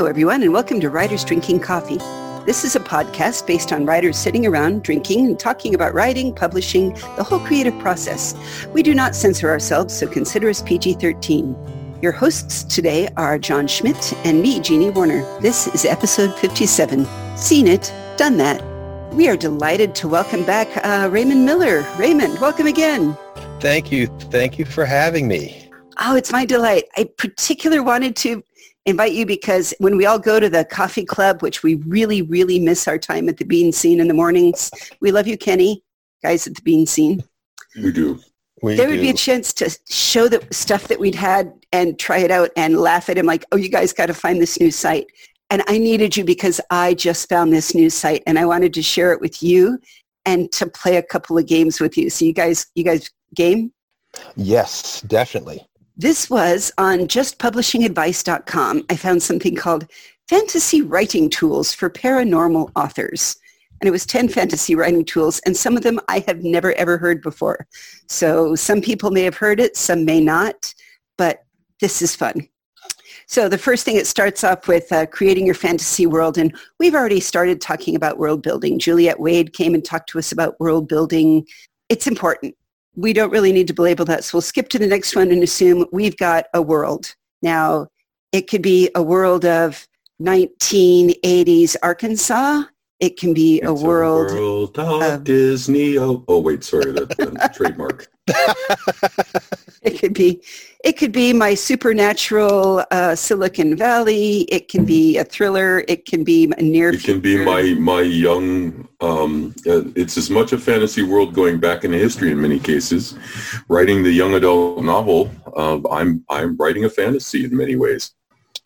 Hello, everyone, and welcome to Writers Drinking Coffee. This is a podcast based on writers sitting around drinking and talking about writing, publishing, the whole creative process. We do not censor ourselves, so consider us PG-13. Your hosts today are John Schmidt and me, Jeannie Warner. This is episode 57. Scene it, done that. We are delighted to welcome back uh, Raymond Miller. Raymond, welcome again. Thank you. Thank you for having me. Oh, it's my delight. I particularly wanted to invite you because when we all go to the coffee club, which we really, really miss our time at the bean scene in the mornings, we love you, Kenny, guys at the bean scene. We do. We there do. would be a chance to show the stuff that we'd had and try it out and laugh at him like, oh, you guys got to find this new site. And I needed you because I just found this new site and I wanted to share it with you and to play a couple of games with you. So you guys, you guys game? yes, definitely. This was on justpublishingadvice.com. I found something called Fantasy Writing Tools for Paranormal Authors. And it was 10 fantasy writing tools, and some of them I have never, ever heard before. So some people may have heard it, some may not, but this is fun. So the first thing it starts off with uh, creating your fantasy world, and we've already started talking about world building. Juliet Wade came and talked to us about world building. It's important we don't really need to belabel that. So we'll skip to the next one and assume we've got a world. Now, it could be a world of 1980s Arkansas. It can be a It's world. world of of- Disney. Oh, oh, wait, sorry, that's a trademark. It could be. It could be my supernatural uh, Silicon Valley. It can be a thriller. It can be a near. It can be my my young. Um, uh, it's as much a fantasy world going back into history in many cases. Writing the young adult novel, uh, I'm I'm writing a fantasy in many ways.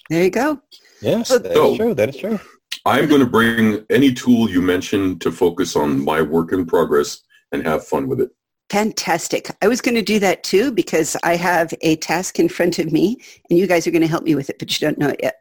There you go. Yes, So- that is So- true. That is true. I'm going to bring any tool you mentioned to focus on my work in progress and have fun with it. Fantastic. I was going to do that too because I have a task in front of me and you guys are going to help me with it, but you don't know it yet.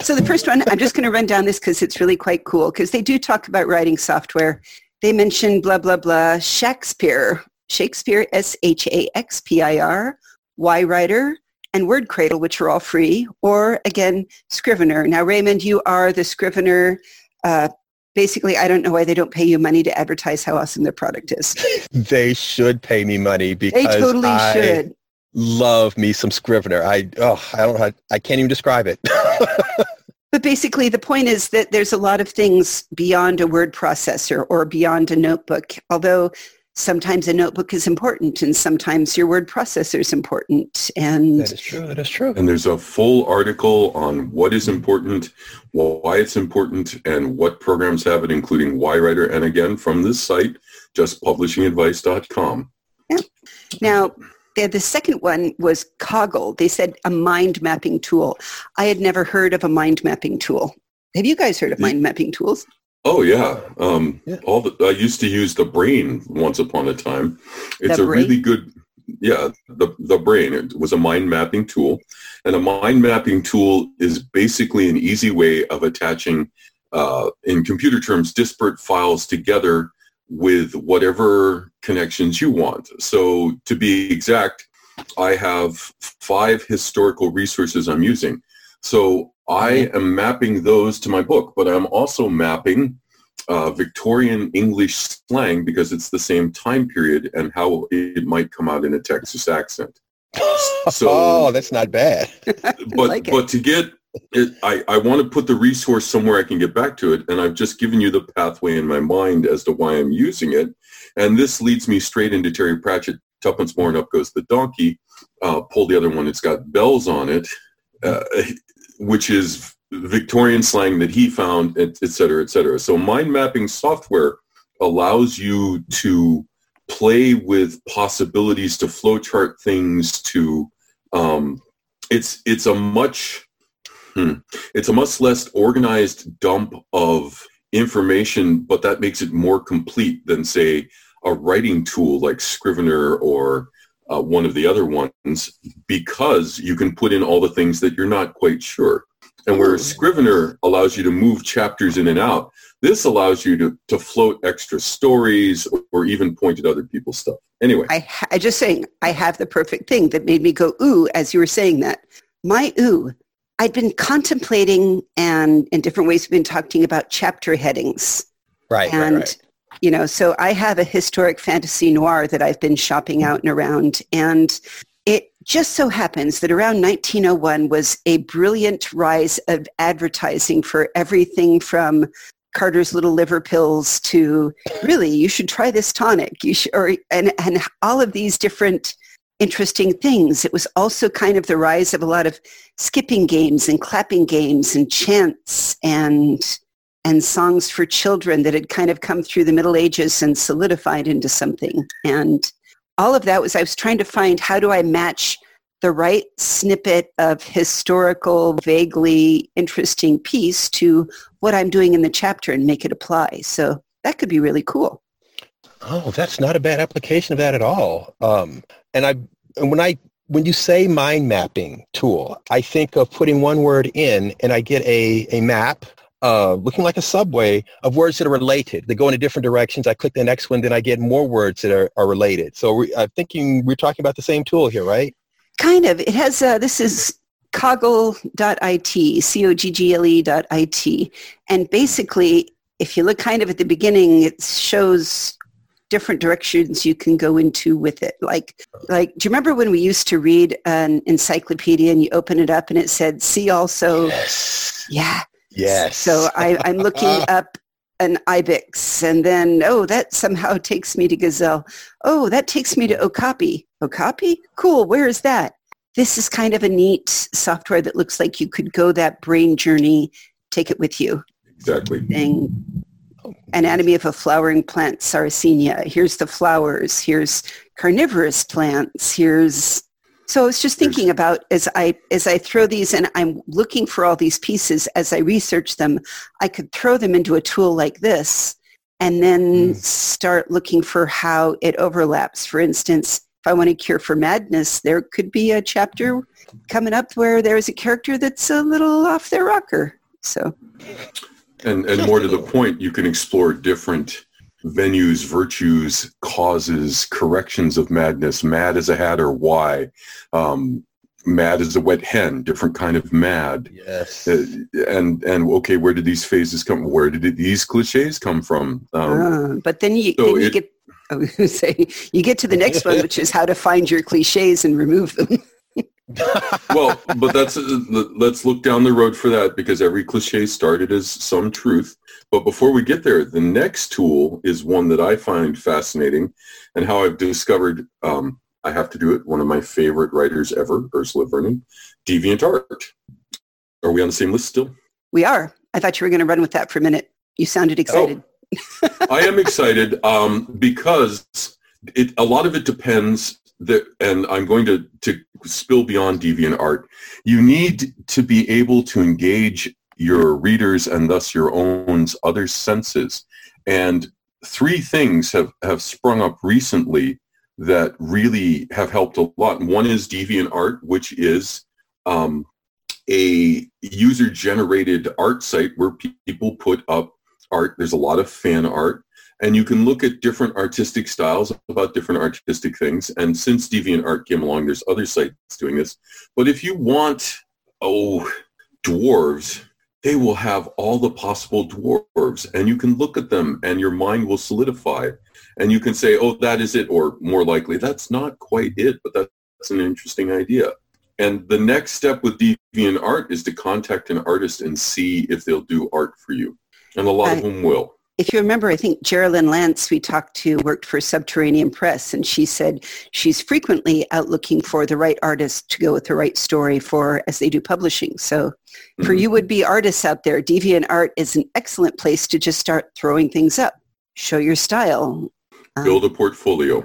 So the first one, I'm just going to run down this because it's really quite cool because they do talk about writing software. They mention blah, blah, blah, Shakespeare, Shaxpir, S-H-A-X-P-I-R, Y-Writer, and Word Cradle, which are all free, or again, Scrivener. Now, Raymond, you are the Scrivener uh, basically, I don't know why they don't pay you money to advertise how awesome their product is. They should pay me money because They totally I should. love me some Scrivener. I oh, I don't know. How, I can't even describe it. But basically, the point is that there's a lot of things beyond a word processor or beyond a notebook, although sometimes a notebook is important and sometimes your word processor is important. And that is true. That is true. And there's a full article on what is important, why it's important, and what programs have it, including YWriter. And again, from this site, justpublishingadvice.com. yeah. now, the, the second one was Coggle. They said a mind mapping tool. I had never heard of a mind mapping tool. Have you guys heard of mind mapping tools? Oh yeah, um, Yeah. all the, I used to use the brain once upon a time. It's The a really good, yeah, the the brain. It was a mind mapping tool, and a mind mapping tool is basically an easy way of attaching, uh, in computer terms, disparate files together with whatever connections you want. So to be exact, I have five historical resources I'm using. So I am mapping those to my book, but I'm also mapping uh, Victorian English slang because it's the same time period and how it might come out in a Texas accent. So- oh, that's not bad. But like but to get it, I, I want to put the resource somewhere I can get back to it, and I've just given you the pathway in my mind as to why I'm using it, and this leads me straight into Terry Pratchett. Tuppence more and up goes the donkey. Uh, pull the other one; it's got bells on it, uh, which is Victorian slang that he found, et, et cetera, et cetera. So mind mapping software allows you to play with possibilities to flowchart things to um, it's it's a much hmm, it's a much less organized dump of information but that makes it more complete than say a writing tool like scrivener or uh, one of the other ones because you can put in all the things that you're not quite sure and whereas scrivener allows you to move chapters in and out this allows you to, to float extra stories or, or even point at other people's stuff anyway I, I just saying, I have the perfect thing that made me go ooh as you were saying that. My ooh I'd been contemplating and in different ways we've been talking about chapter headings. Right, and right, right. You know, so I have a historic fantasy noir that I've been shopping out and around and it just so happens that around 1901 was a brilliant rise of advertising for everything from Carter's little liver pills to really you should try this tonic. You should, or and and all of these different interesting things. It was also kind of the rise of a lot of skipping games and clapping games and chants and and songs for children that had kind of come through the Middle Ages and solidified into something. And all of that was I was trying to find how do I match the right snippet of historical, vaguely interesting piece to what I'm doing in the chapter and make it apply. So that could be really cool. Oh, that's not a bad application of that at all. Um, and I, and when I, when you say mind mapping tool, I think of putting one word in and I get a, a map uh, looking like a subway of words that are related. They go in different directions. I click the next one, then I get more words that are, are related. So we, I'm thinking we're talking about the same tool here, right? Kind of. It has, uh, this is coggle.it, C-O-G-G-L-E dot I-T. And basically, if you look kind of at the beginning, it shows different directions you can go into with it. Like, like, do you remember when we used to read an encyclopedia and you open it up and it said, see also, Yes. yeah. Yes. So I, I'm looking up an ibex and then, oh, that somehow takes me to gazelle. Oh, that takes me to Okapi. Okapi? Cool. Where is that? This is kind of a neat software that looks like you could go that brain journey, take it with you. Exactly. Thing. Anatomy of a flowering plant, Sarracenia. Here's the flowers. Here's carnivorous plants. Here's so I was just thinking about as I as I throw these and I'm looking for all these pieces as I research them, I could throw them into a tool like this and then Mm. start looking for how it overlaps. For instance, if I want a cure for madness, there could be a chapter coming up where there's a character that's a little off their rocker. So And, and more to the point, you can explore different venues, virtues, causes, corrections of madness. Mad as a hatter, why? Um, mad as a wet hen, different kind of mad. Yes. Uh, and and okay, where did these phases come? Where did these cliches come from? Um, uh, but then you, so then you it- get I was gonna say you get to the next one, which is how to find your cliches and remove them. well, but that's uh, let's look down the road for that because every cliche started as some truth. But before we get there, the next tool is one that I find fascinating, and how I've discovered um, I have to do it. One of my favorite writers ever, Ursula Vernon, Deviant Art. Are we on the same list still? We are. I thought you were going to run with that for a minute. You sounded excited. I am excited um, because it, a lot of it depends that, and I'm going to, to spill beyond deviant art. You need to be able to engage your readers and thus your own other senses. And three things have, have sprung up recently that really have helped a lot. One is deviant art, which is um, a user-generated art site where pe- people put up art. There's a lot of fan art. And you can look at different artistic styles about different artistic things. And since DeviantArt came along, there's other sites doing this. But if you want, oh, dwarves, they will have all the possible dwarves. And you can look at them and your mind will solidify. And you can say, oh, that is it. Or more likely, that's not quite it, but that's an interesting idea. And the next step with DeviantArt is to contact an artist and see if they'll do art for you. And a lot I- of them will. If you remember, I think Geraldine Lance we talked to worked for Subterranean Press, and she said she's frequently out looking for the right artist to go with the right story for as they do publishing. So for Mhm. you would-be artists out there, Deviant Art is an excellent place to just start throwing things up. Show your style. Um, Build a portfolio.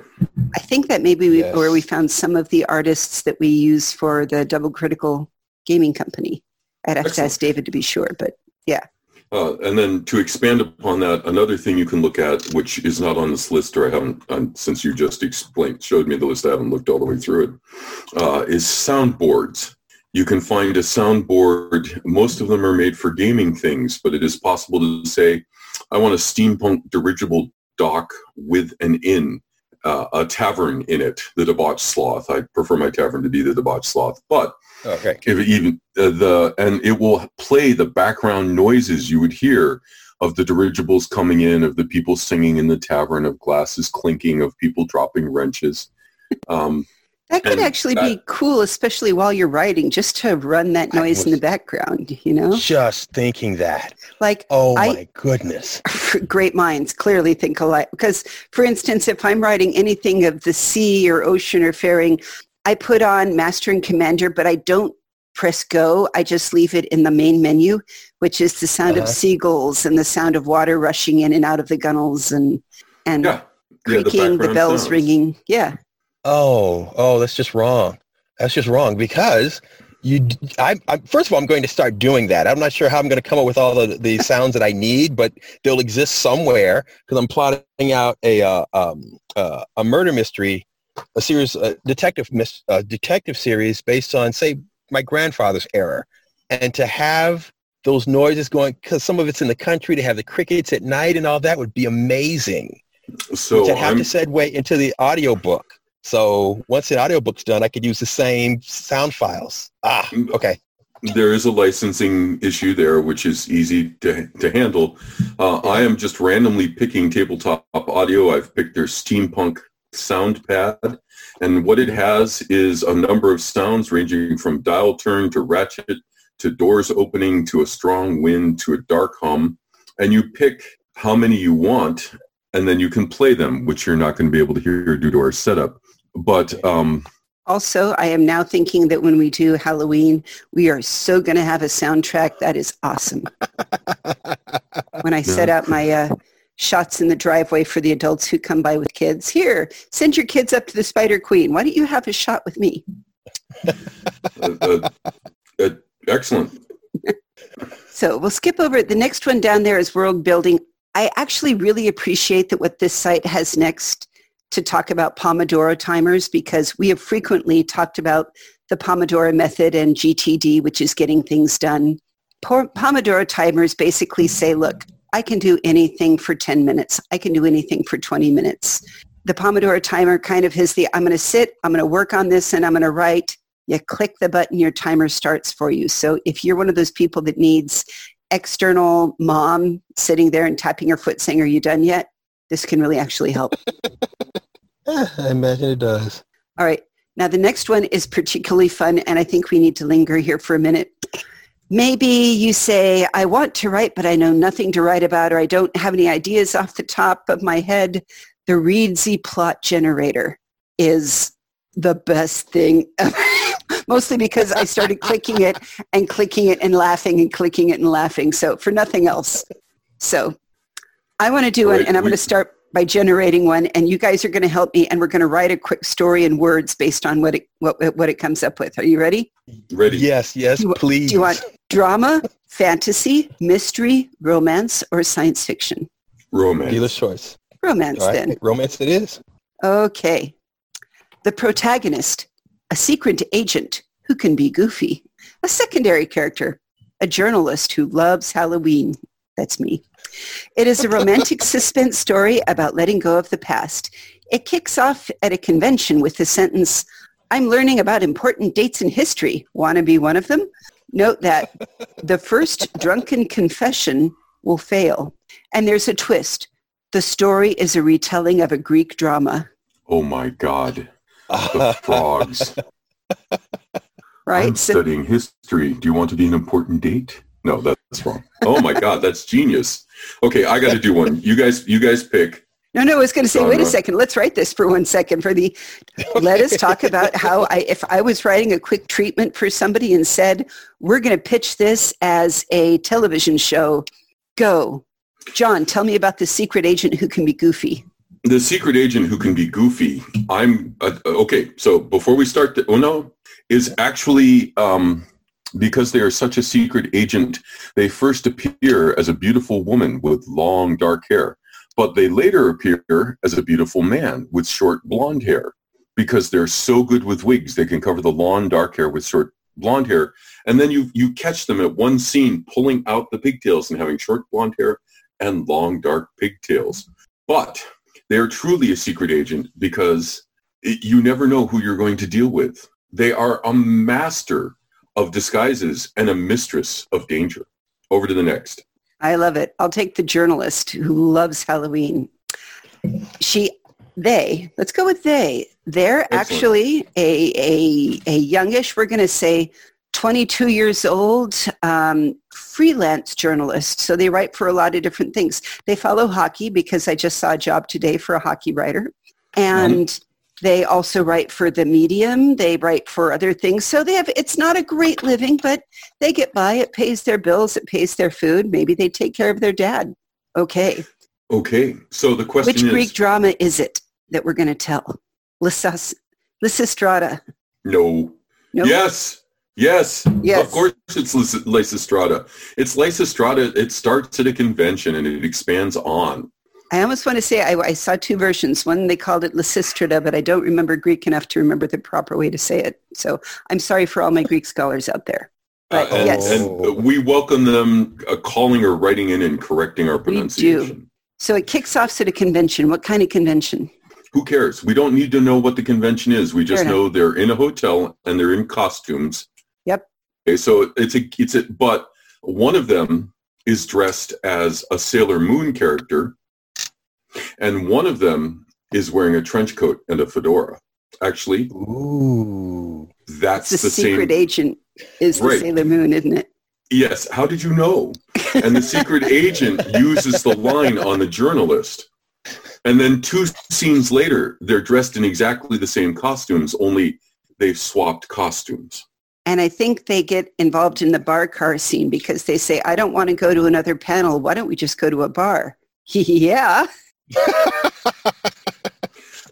I think that maybe we, Yes. where we found some of the artists that we use for the Double Critical Gaming Company. I'd have to ask David to be sure, but Uh, and then to expand upon that, another thing you can look at, which is not on this list, or I haven't, um, since you just explained, showed me the list, I haven't looked all the way through it, uh, is soundboards. You can find a soundboard. Most of them are made for gaming things, but it is possible to say, I want a steampunk dirigible dock with an inn. Uh, a tavern in it, the debauched sloth. I prefer my tavern to be the debauched sloth, but Okay. if it even uh, the and it will play the background noises you would hear of the dirigibles coming in, of the people singing in the tavern, of glasses clinking, of people dropping wrenches. Um, That could And actually be cool, especially while you're writing, just to run that noise in the background, you know? Just thinking that. Like Oh I- my goodness. great minds clearly think alike. Because, for instance, if I'm writing anything of the sea or ocean or faring, I put on Master and Commander, but I don't press go. I just leave it in the main menu, which is the sound Uh-huh. of seagulls and the sound of water rushing in and out of the gunnels and and yeah, yeah, creaking, the, bells sounds. ringing. Yeah. Oh, oh, that's just wrong. That's just wrong because you. I, I first of all, I'm going to start doing that. I'm not sure how I'm going to come up with all the, the sounds that I need, but they'll exist somewhere because I'm plotting out a uh, um, uh, a murder mystery, a series, a detective mis- uh, detective series based on, say, my grandfather's era, and to have those noises going because some of it's in the country to have the crickets at night and all that would be amazing So I'd have I'm, to segue into the audiobook. So once the audiobook's done, I could use the same sound files. Ah, okay. there is a licensing issue there, which is easy to, to handle. Uh, I am just randomly picking tabletop audio. I've picked their steampunk sound pad. And what it has is a number of sounds ranging from dial turn to ratchet to doors opening to a strong wind to a dark hum. And you pick how many you want and then you can play them, which you're not going to be able to hear due to our setup. But um, Also, I am now thinking that when we do Halloween, we are so going to have a soundtrack that is awesome. when I set out my uh, shots in the driveway for the adults who come by with kids, here, send your kids up to the Spider Queen. Why don't you have a shot with me? uh, uh, uh, excellent. So we'll skip over it. The next one down there is world building. I actually really appreciate that what this site has next to talk about Pomodoro timers because we have frequently talked about the Pomodoro method and GTD, which is getting things done. Pomodoro timers basically say, look, I can do anything for 10 minutes. I can do anything for 20 minutes. The Pomodoro timer kind of has the, I'm going to sit, I'm going to work on this, and I'm going to write. You click the button, your timer starts for you. So if you're one of those people that needs external mom sitting there and tapping her foot saying, are you done yet? This can really actually help. Eh, I imagine it does. All right. Now the next one is particularly fun and I think we need to linger here for a minute. Maybe you say, I want to write, but I know nothing to write about or I don't have any ideas off the top of my head. The Reedsy plot generator is the best thing. Mostly because I started clicking it and clicking it and laughing and clicking it and laughing. So for nothing else. So I want to do it and I'm we- going to start by generating one and you guys are going to help me and we're going to write a quick story in words based on what it, what, what it comes up with. Are you ready? Ready? Yes, yes, Do please. Do you want drama, fantasy, mystery, romance, or science fiction? Romance. dealer's choice? Romance All right, then. romance it is. Okay. The protagonist, a secret agent who can be goofy. A secondary character, a journalist who loves Halloween. That's me. It is a romantic suspense story about letting go of the past. It kicks off at a convention with the sentence, I'm learning about important dates in history. Want to be one of them? Note that the first drunken confession will fail. And there's a twist. The story is a retelling of a Greek drama, Oh my God. The frogs. right? I'm So- studying history. Do you want to be an important date? No, that's wrong. Oh my God, that's genius. Okay, I got to do one. You guys, you guys pick. no, no, I was going to say, wait a second. Let's write this for one second. For the, let us talk about how I, if I was writing a quick treatment for somebody and said, we're going to pitch this as a television show, go. John, tell me about the secret agent who can be goofy. The secret agent who can be goofy. I'm uh, okay. So before we start, the, oh no, is actually um, because they are such a secret agent. They first appear as a beautiful woman with long dark hair, but they later appear as a beautiful man with short blonde hair because they're so good with wigs. They can cover the long dark hair with short blonde hair, and then you you catch them at one scene pulling out the pigtails and having short blonde hair and long dark pigtails. But They are truly a secret agent because you never know who you're going to deal with. They are a master of disguises and a mistress of danger. Over to the next. I love it. I'll take the journalist who loves Halloween. She, they, let's go with they. They're Excellent. actually a, a, a youngish, we're going to say 22 years old, um, freelance journalist. So they write for a lot of different things. They follow hockey because I just saw a job today for a hockey writer. And they also write for the medium. They write for other things. So they have, it's not a great living, but they get by. It pays their bills. It pays their food. Maybe they take care of their dad. Okay. Okay, so the question Which is Greek drama is it that we're going to tell? Lysas, Lysistrata. no. No. Yes. Yes. Yes. Of course it's Lys- Lysistrata. It's Lysistrata. It starts at a convention and it expands on. I almost want to say I, I saw two versions. One they called it Lysistrata, but I don't remember Greek enough to remember the proper way to say it. So I'm sorry for all my Greek scholars out there. But Uh, and, yes, and uh, we welcome them uh, calling or writing in and correcting our pronunciation. We do. so it kicks off at a convention. What kind of convention? Who cares? We don't need to know what the convention is. We just know they're in a hotel and they're in costumes. Yep. Okay, so it's a it's a but one of them is dressed as a Sailor Moon character, and one of them is wearing a trench coat and a fedora. Actually, Ooh. that's the, the secret same. agent is the Sailor Moon, isn't it? Yes. How did you know? And the secret agent uses the line on the journalist. And then two scenes later, they're dressed in exactly the same costumes, only they've swapped costumes. And I think they get involved in the bar car scene because they say, I don't want to go to another panel. Why don't we just go to a bar? yeah.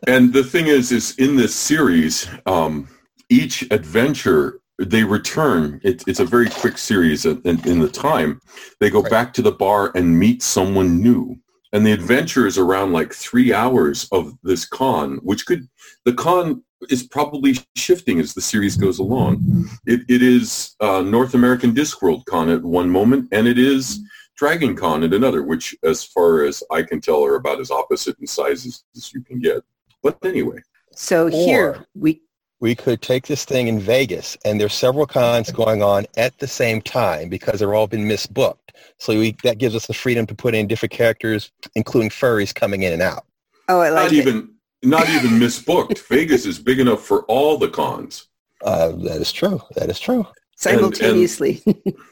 And the thing is, is in this series, um, each adventure they return. It, it's a very quick series in, in, in the time. They go Right. back to the bar and meet someone new. And the adventure is around like three hours of this con, which could, the con is probably shifting as the series goes along. It, it is uh, North American Discworld Con at one moment, and it is Dragon Con and another, which as far as I can tell are about as opposite in sizes as you can get. But anyway, So here Or- we, We could take this thing in Vegas, and there's several cons going on at the same time because they're all been misbooked. So we, that gives us the freedom to put in different characters, including furries coming in and out. oh, I like not it. even not even misbooked. Vegas is big enough for all the cons. Uh, that is true. That is true. simultaneously.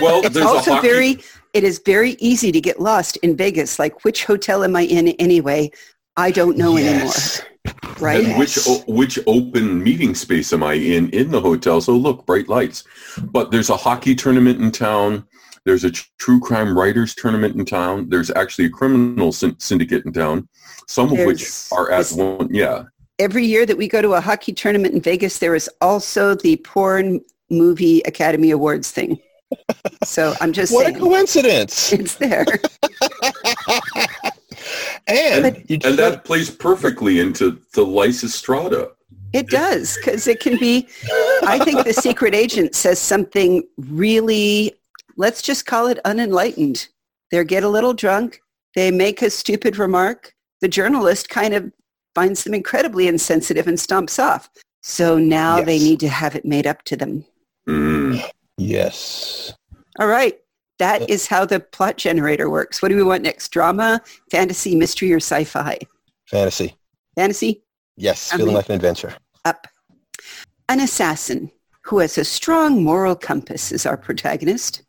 Well, it's there's a also hockey, very, it is very easy to get lost in Vegas. Like which hotel am I in anyway? I don't know Yes. anymore. Right? and which which open meeting space am I in in the hotel? So look, bright lights. But there's a hockey tournament in town. There's a true crime writers tournament in town. There's actually a criminal syn- syndicate in town. Some of which are at one. Yeah, Every year that we go to a hockey tournament in Vegas, there is also the porn movie Academy Awards thing. So I'm just What a coincidence! it's there. and But- and that plays perfectly into the Lysistrata. It does because it can be. I think the secret agent says something really. Let's just call it unenlightened. They get a little drunk. They make a stupid remark. The journalist kind of finds them incredibly insensitive and stomps off. So now they need to have it made up to them. Mm. Yes. All right. That is how the plot generator works. What do we want next? Drama, fantasy, mystery, or sci-fi? Fantasy. Fantasy? Yes. Feeling like an adventure. up. An assassin who has a strong moral compass is our protagonist.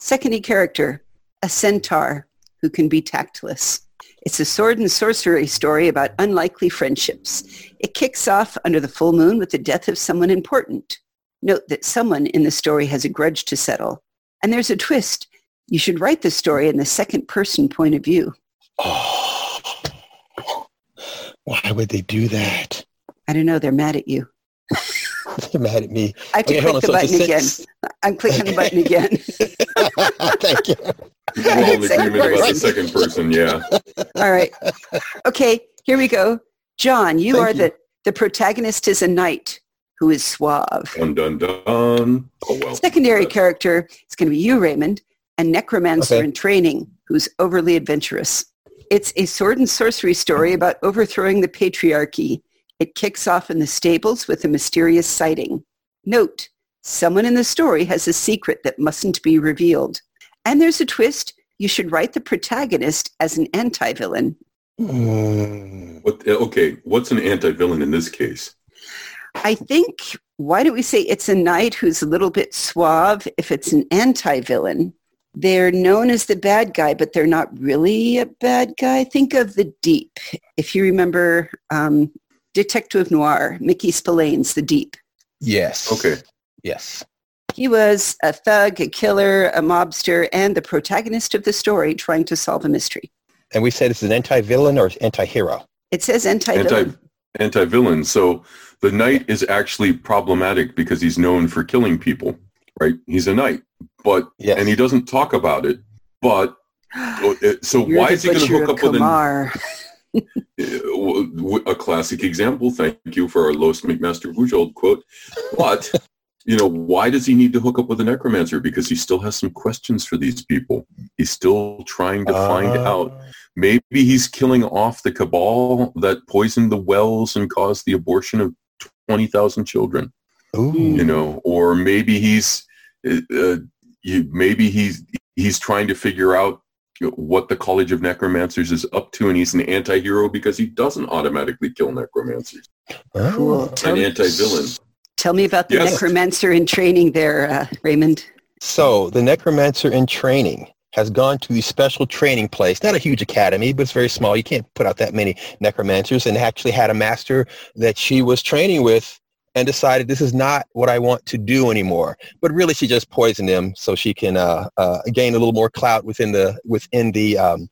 Secondary character, a centaur who can be tactless. It's a sword and sorcery story about unlikely friendships. It kicks off under the full moon with the death of someone important. Note that someone in the story has a grudge to settle. And there's a twist. You should write the story in the second person point of view. Oh. Why would they do that? I don't know, they're mad at you. They're mad at me. I have to Okay, click on. the So button again. I'm clicking the button again. Thank you. We're all in Second agreement about the second person. Yeah. All right. Okay, here we go. John, you Thank are you. the, the protagonist is a knight who is suave. Dun dun dun. Oh well. Secondary character is going to be you, Raymond, a necromancer Okay. in training who's overly adventurous. It's a sword and sorcery story about overthrowing the patriarchy. It kicks off in the stables with a mysterious sighting. Note, someone in the story has a secret that mustn't be revealed. And there's a twist. You should write the protagonist as an anti-villain. Mm. What, okay, what's an anti-villain in this case? I think, why don't we say it's a knight who's a little bit suave if it's an anti-villain? They're known as the bad guy, but they're not really a bad guy. Think of the Deep. If you remember um, Detective Noir, Mickey Spillane's The Deep. Yes. Okay. Yes. He was a thug, a killer, a mobster, and the protagonist of the story trying to solve a mystery. And we said it's an anti-villain or anti-hero. It says anti-villain. Anti anti-villain. So the knight is actually problematic because he's known for killing people, right? He's a knight, but Yes. and he doesn't talk about it. But uh, so You're why is he going to hook of up with an, Kamar. uh, classic example? Thank you for our Lois McMaster Bujold quote. But you know, why does he need to hook up with a necromancer? Because he still has some questions for these people. He's still trying to find Uh, out maybe he's killing off the cabal that poisoned the wells and caused the abortion of 20,000 children, Ooh. you know, or maybe he's, uh, uh, you, maybe he's, he's trying to figure out what the College of Necromancers is up to and he's an anti-hero because he doesn't automatically kill necromancers. Oh. Cool. Tell, An anti-villain. tell me about the Yes. necromancer in training there, uh, Raymond. So the necromancer in training has gone to the special training place, not a huge academy, but it's very small. You can't put out that many necromancers and actually had a master that she was training with and decided this is not what I want to do anymore. But really she just poisoned him so she can uh, uh, gain a little more clout within the, within the, um,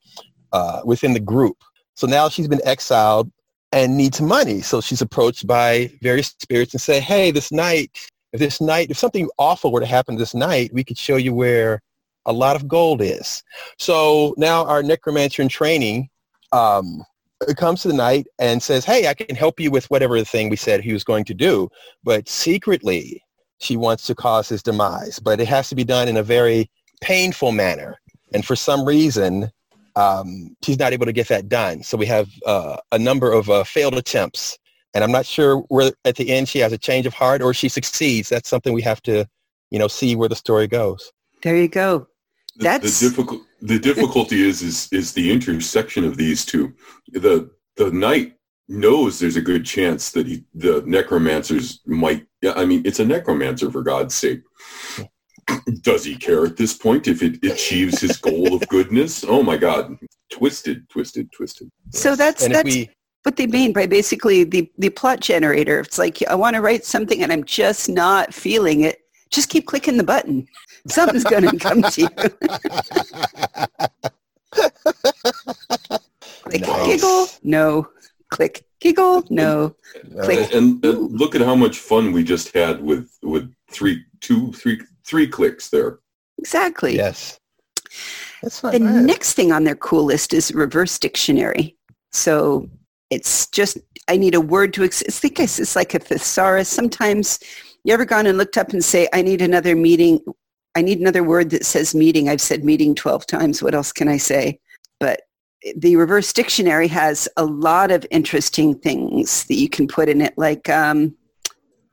uh, within the group. So now she's been exiled and needs money. So she's approached by various spirits and say, hey, this night, if this night, if something awful were to happen this night, we could show you where a lot of gold is. So now our necromancer in training um, comes to the knight and says, hey, I can help you with whatever the thing we said he was going to do. But secretly, she wants to cause his demise. But it has to be done in a very painful manner. And for some reason, um, she's not able to get that done. So we have uh, a number of uh, failed attempts. And I'm not sure where at the end she has a change of heart or she succeeds. That's something we have to, you know, see where the story goes. There you go. The, That's- the difficult. The difficulty is is is the intersection of these two. The the knight knows there's a good chance that he, the necromancers might. Yeah, I mean, it's a necromancer for God's sake. Does he care at this point if it achieves his goal of goodness? Oh my God! Twisted, twisted, twisted. So that's and that's we, what they mean by basically the, the plot generator. It's like I want to write something and I'm just not feeling it. Just keep clicking the button. Something's going to come to you. Click, Nice. giggle, no. Click, giggle, no. Uh, Click. And, and look at how much fun we just had with with three, two, three, three clicks there. Exactly. yes. That's The bad. next thing on their cool list is reverse dictionary. So it's just, I need a word to, ex- I think it's it's like a thesaurus. Sometimes you ever gone and looked up and say, I need another meeting. I need another word that says meeting. I've said meeting 12 times. What else can I say? But the reverse dictionary has a lot of interesting things that you can put in it. Like, um,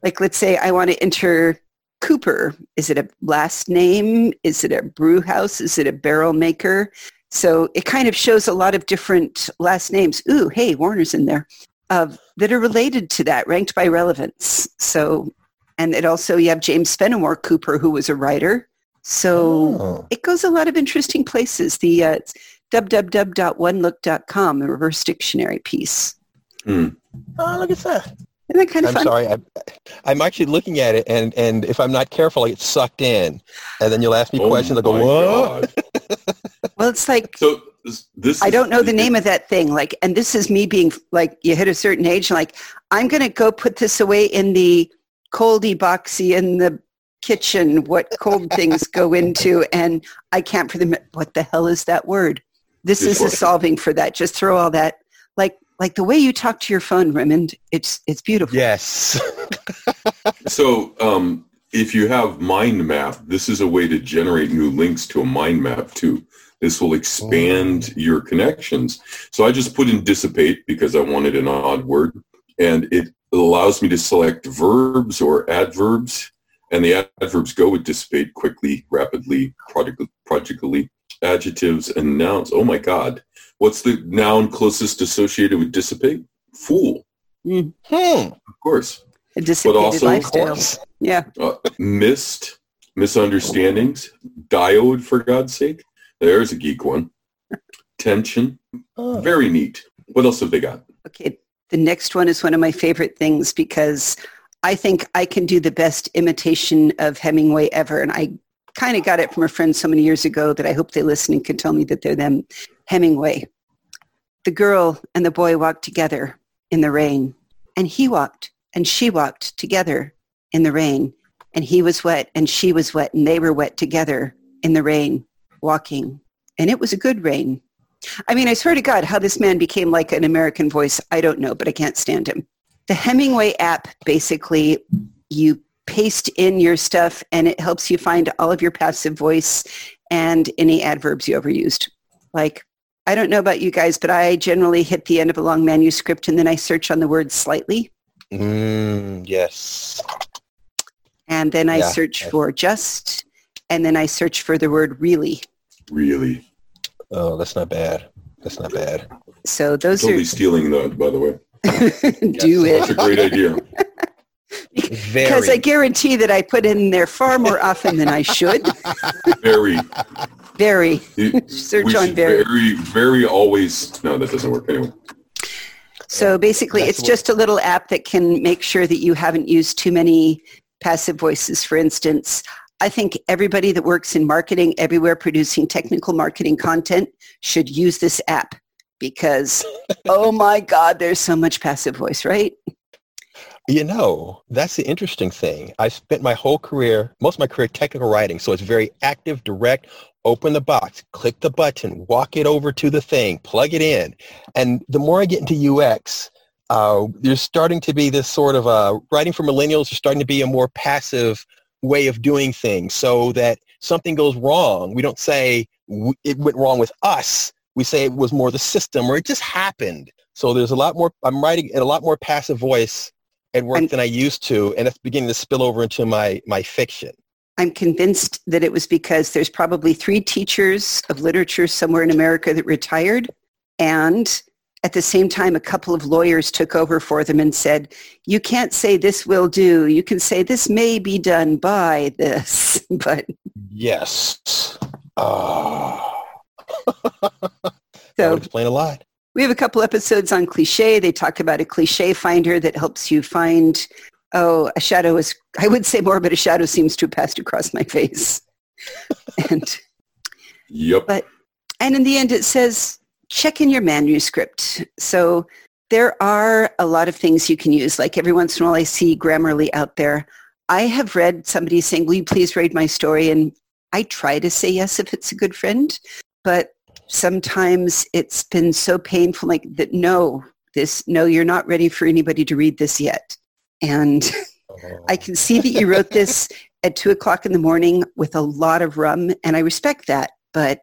like let's say I want to enter Cooper. Is it a last name? Is it a brew house? Is it a barrel maker? So it kind of shows a lot of different last names. Ooh, hey, Warner's in there. Of that are related to that, ranked by relevance. So, and it also you have James Fenimore Cooper, who was a writer. So Oh. it goes a lot of interesting places. The uh, it's www.onelook.com, a reverse dictionary piece. Hmm. Oh, look at that. Isn't that kind of I'm fun? sorry. I, I'm actually looking at it, and, and if I'm not careful, I get sucked in. And then you'll ask me Oh questions. I go, my what? Well, it's like So this, this I don't know the name of that thing. Like, and this is me being like, you hit a certain age, like, I'm going to go put this away in the coldy boxy in the kitchen, what cold things go into, and I can't for them. What the hell is that word? This is a solving for that. Just throw all that, like, like the way you talk to your phone, Raymond. It's it's beautiful. Yes. So um, if you have mind map, this is a way to generate new links to a mind map too. This will expand Oh. your connections. So I just put in dissipate because I wanted an odd word. And it allows me to select verbs or adverbs. And the adverbs go with dissipate quickly, rapidly, prodigal- prodigally, adjectives and nouns. Oh my God. What's the noun closest associated with dissipate? Fool, Hmm. of course. A dissipated also, of lifestyle. Yeah. Uh, missed, misunderstandings, diode, for God's sake. There's a geek one. Tension, Oh. very neat. What else have they got? Okay. The next one is one of my favorite things because I think I can do the best imitation of Hemingway ever. And I kind of got it from a friend so many years ago that I hope they listen and can tell me that they're them. Hemingway. The girl and the boy walked together in the rain. And he walked and she walked together in the rain. And he was wet and she was wet and they were wet together in the rain, walking. And it was a good rain. I mean, I swear to God, how this man became like an American voice, I don't know, but I can't stand him. The Hemingway app, basically, you paste in your stuff and it helps you find all of your passive voice and any adverbs you ever used. Like, I don't know about you guys, but I generally hit the end of a long manuscript and then I search on the word slightly. Mm, yes. And then I Yeah. search for just, and then I search for the word really. Really? Oh, that's not bad. That's not bad. So those are... Totally stealing that, by the way. Are, do That's it. a great idea. Very. Because I guarantee that I put in there far more often than I should. Very. Very. You- Search we on should very. very, very always. No, that doesn't work anyway. So basically, That's it's what- just a little app that can make sure that you haven't used too many passive voices. For instance, I think everybody that works in marketing everywhere producing technical marketing content should use this app because, oh my God, there's so much passive voice, right? You know, that's the interesting thing. I spent my whole career, most of my career, technical writing. So it's very active, direct. Open the box, click the button, walk it over to the thing, plug it in. And the more I get into UX, uh, there's starting to be this sort of uh, writing for millennials is starting to be a more passive way of doing things so that something goes wrong. We don't say "W- it went wrong with us. We say it was more the system or it just happened. So there's a lot more, I'm writing in a lot more passive voice at work And- than I used to, and it's beginning to spill over into my my fiction. I'm convinced that it was because there's probably three teachers of literature somewhere in America that retired. And at the same time, a couple of lawyers took over for them and said, you can't say this will do. You can say this may be done by this. But Yes. That so would explain a lot. we have a couple episodes on cliche. They talk about a cliche finder that helps you find, oh, a shadow is, I would say more, but a shadow seems to have passed across my face. and Yep. But- And in the end, it says, check in your manuscript. So there are a lot of things you can use. Like every once in a while, I see Grammarly out there. I have read somebody saying, will you please read my story? And I try to say yes if it's a good friend. But sometimes it's been so painful like that, no, this, no, you're not ready for anybody to read this yet. And oh. I can see that you wrote this at two o'clock in the morning with a lot of rum, and I respect that. But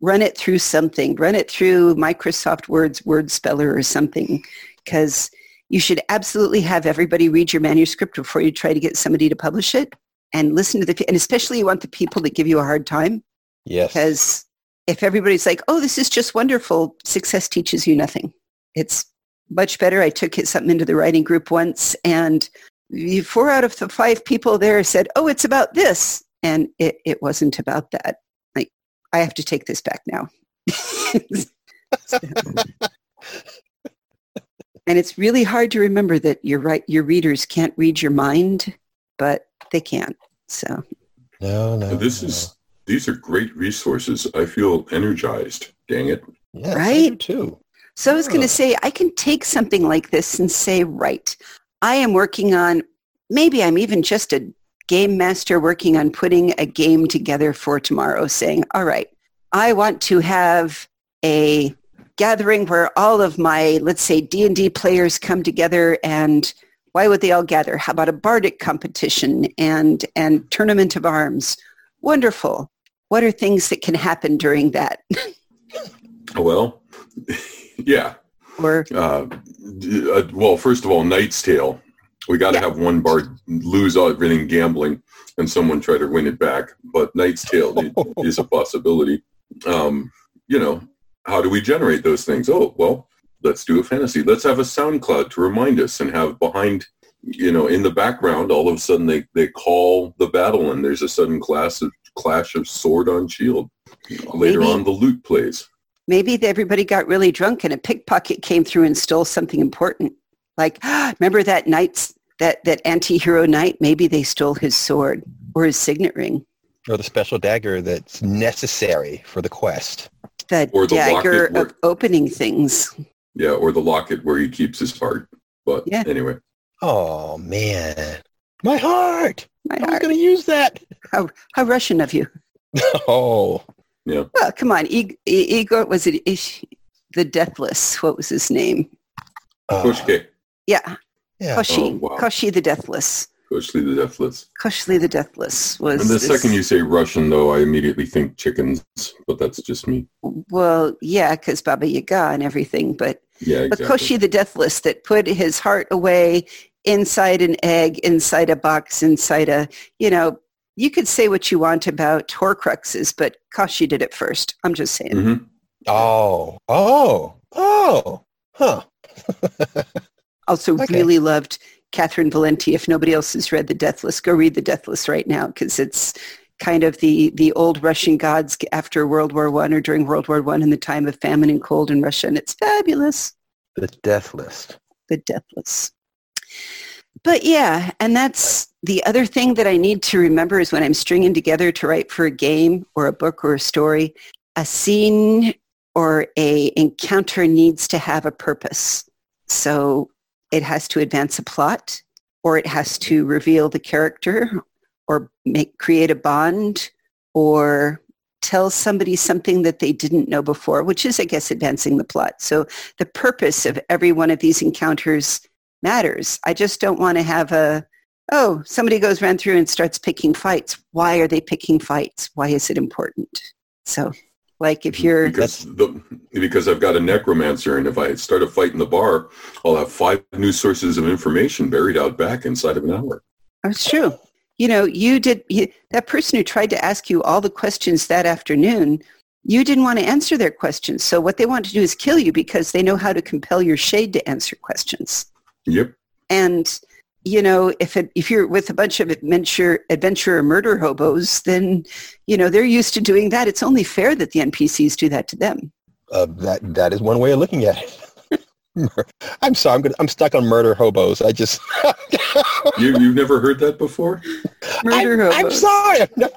run it through something. Run it through Microsoft Word's word speller or something, because you should absolutely have everybody read your manuscript before you try to get somebody to publish it, and listen to the. And especially, you want the people that give you a hard time, yes. because if everybody's like, "Oh, this is just wonderful," success teaches you nothing. It's much better. I took something into the writing group once, and four out of the five people there said, "Oh, it's about this," and it, it wasn't about that. Like, I have to take this back now. and it's really hard to remember that your right your readers can't read your mind, but they can. So no, no. This no. is these are great resources. I feel energized. Dang it. yes, right? too. So I was going to say, I can take something like this and say, right, I am working on, maybe I'm even just a game master working on putting a game together for tomorrow, saying, all right, I want to have a gathering where all of my, let's say, D&D players come together and why would they all gather? How about a bardic competition and, and tournament of arms? Wonderful. What are things that can happen during that? Well, yeah. or Uh, uh, well, first of all, Knight's Tale. We got to Yeah. have one bard lose all everything gambling and someone try to win it back. But Knight's Tale is a possibility. Um, you know, how do we generate those things? Oh, well, let's do a fantasy. Let's have a SoundCloud to remind us and have behind, you know, in the background, all of a sudden they, they call the battle and there's a sudden clash of, clash of sword on shield. Later Maybe- on, the loot plays. maybe everybody got really drunk and a pickpocket came through and stole something important. Like, remember that knight's that that anti-hero knight? Maybe they stole his sword or his signet ring. Or the special dagger that's necessary for the quest. The Or the dagger locket where- of opening things. Yeah, or the locket where he keeps his heart. But Yeah. anyway, Oh man, my heart! My I was heart. going to use that. How, how Russian of you. Oh, Yeah. Well, come on. Ig- I- Igor, was it Ish, the Deathless? What was his name? uh, Koshke, Yeah, yeah. Koshi. Oh, wow. Koshi the Deathless. Koshli the Deathless. Koshli the Deathless was And the this- second you say Russian, though, I immediately think chickens, but that's just me. well, yeah, because Baba Yaga and everything, but Yeah, but. Koshi the Deathless that put his heart away inside an egg, inside a box, inside a, you know, you could say what you want about Horcruxes, but Koshi did it first. I'm just saying. Mhm. Oh, oh, oh, huh. Also Okay. really loved Catherynne Valente. If nobody else has read The Deathless, go read The Deathless right now because it's kind of the, the old Russian gods after World War One or during World War One in the time of famine and cold in Russia. And it's fabulous. The death list. the deathless. But yeah, and that's the other thing that I need to remember is when I'm stringing together to write for a game or a book or a story, a scene or a encounter needs to have a purpose. So it has to advance a plot or it has to reveal the character or make create a bond or tell somebody something that they didn't know before, which is I guess advancing the plot. So the purpose of every one of these encounters matters. I just don't want to have a, oh, somebody goes around through and starts picking fights. Why are they picking fights? Why is it important? So like if you're, because the, because I've got a necromancer, and if I start a fight in the bar, I'll have five new sources of information buried out back inside of an hour. That's true. You know, you did, you, that person who tried to ask you all the questions that afternoon, you didn't want to answer their questions. So what they want to do is kill you because they know how to compel your shade to answer questions. Yep. And you know, if it, if you're with a bunch of adventure adventurer murder hobos, then you know they're used to doing that. It's only fair that the NPCs do that to them. Uh, that that is one way of looking at it. I'm sorry. I'm gonna, I'm stuck on murder hobos. I just. You, you've never heard that before? Murder I'm, I'm hobos. sorry. I've never-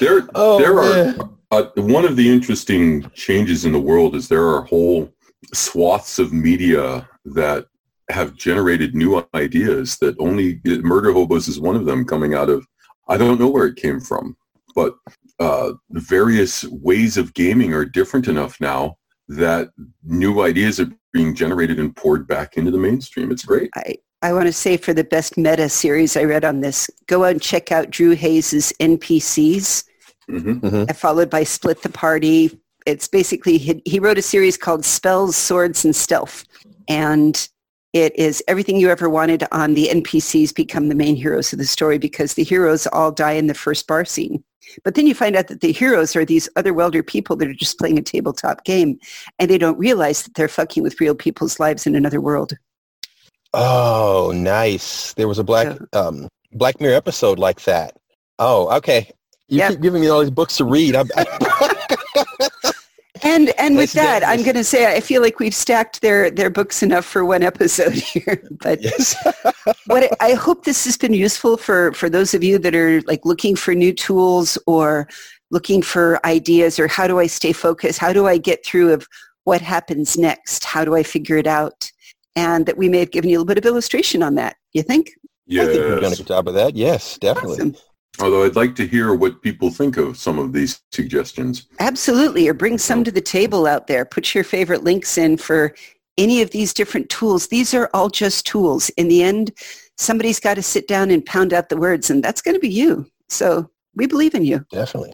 There, Oh, there man. are uh, one of the interesting changes in the world is there are whole swaths of media that have generated new ideas that only murder hobos is one of them coming out of i don't know where it came from but uh, various ways of gaming are different enough now that new ideas are being generated and poured back into the mainstream it's great I I want to say for the best meta series I read on this, go out and check out Drew Hayes's NPCs. Mm-hmm. followed by Split the Party. It's basically, he, he wrote a series called Spells, Swords, and Stealth. And it is everything you ever wanted on the NPCs become the main heroes of the story because the heroes all die in the first bar scene. But then you find out that the heroes are these other welder people that are just playing a tabletop game and they don't realize that they're fucking with real people's lives in another world. Oh, nice. There was a black um, Black Mirror episode like that. Oh, okay. You Yeah. keep giving me all these books to read. I'm, And and with Nice that, I'm going to say I feel like we've stacked their their books enough for one episode here. But yes. what I I hope this has been useful for for those of you that are like looking for new tools or looking for ideas or how do I stay focused? How do I get through of what happens next? How do I figure it out? And that we may have given you a little bit of illustration on that. You think? Yes. I think we've done a good job of that. Yes, definitely. Awesome. Although i'd like to hear what people think of some of these suggestions Absolutely. Or bring some to the table out there. Put your favorite links in for any of these different tools. These are all just tools. In the end, somebody's got to sit down and pound out the words, and that's going to be you. So We believe in you. Definitely.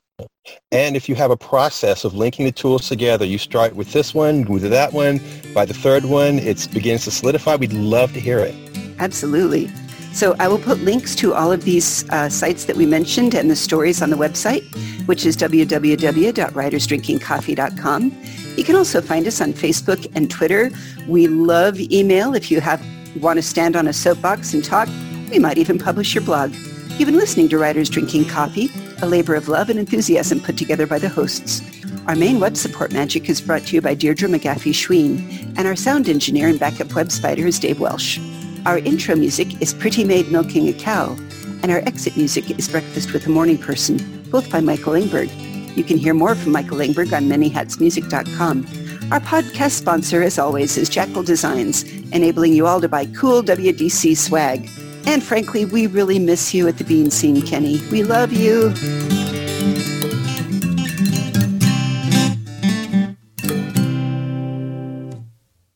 And if you have a process of linking the tools together, you start with this one, with that one, by the third one, it begins to solidify. We'd love to hear it. Absolutely. So I will put links to all of these uh, sites that we mentioned and the stories on the website, which is www.writersdrinkingcoffee.com. You can also find us on Facebook and Twitter. We love email. If you have want to stand on a soapbox and talk, we might even publish your blog. You've been listening to Writers Drinking Coffee, a labor of love and enthusiasm put together by the hosts. Our main web support magic is brought to you by Deirdre McGaffey Schween, and our sound engineer and backup web spider is Dave Welsh. Our intro music is Pretty Maid Milking a Cow, and our exit music is Breakfast with a Morning Person, both by Michael Engberg. You can hear more from Michael Engberg on manyhatsmusic.com. Our podcast sponsor, as always, is Jackal Designs, enabling you all to buy cool WDC swag. And frankly, we really miss you at the Bean Scene, Kenny. We love you.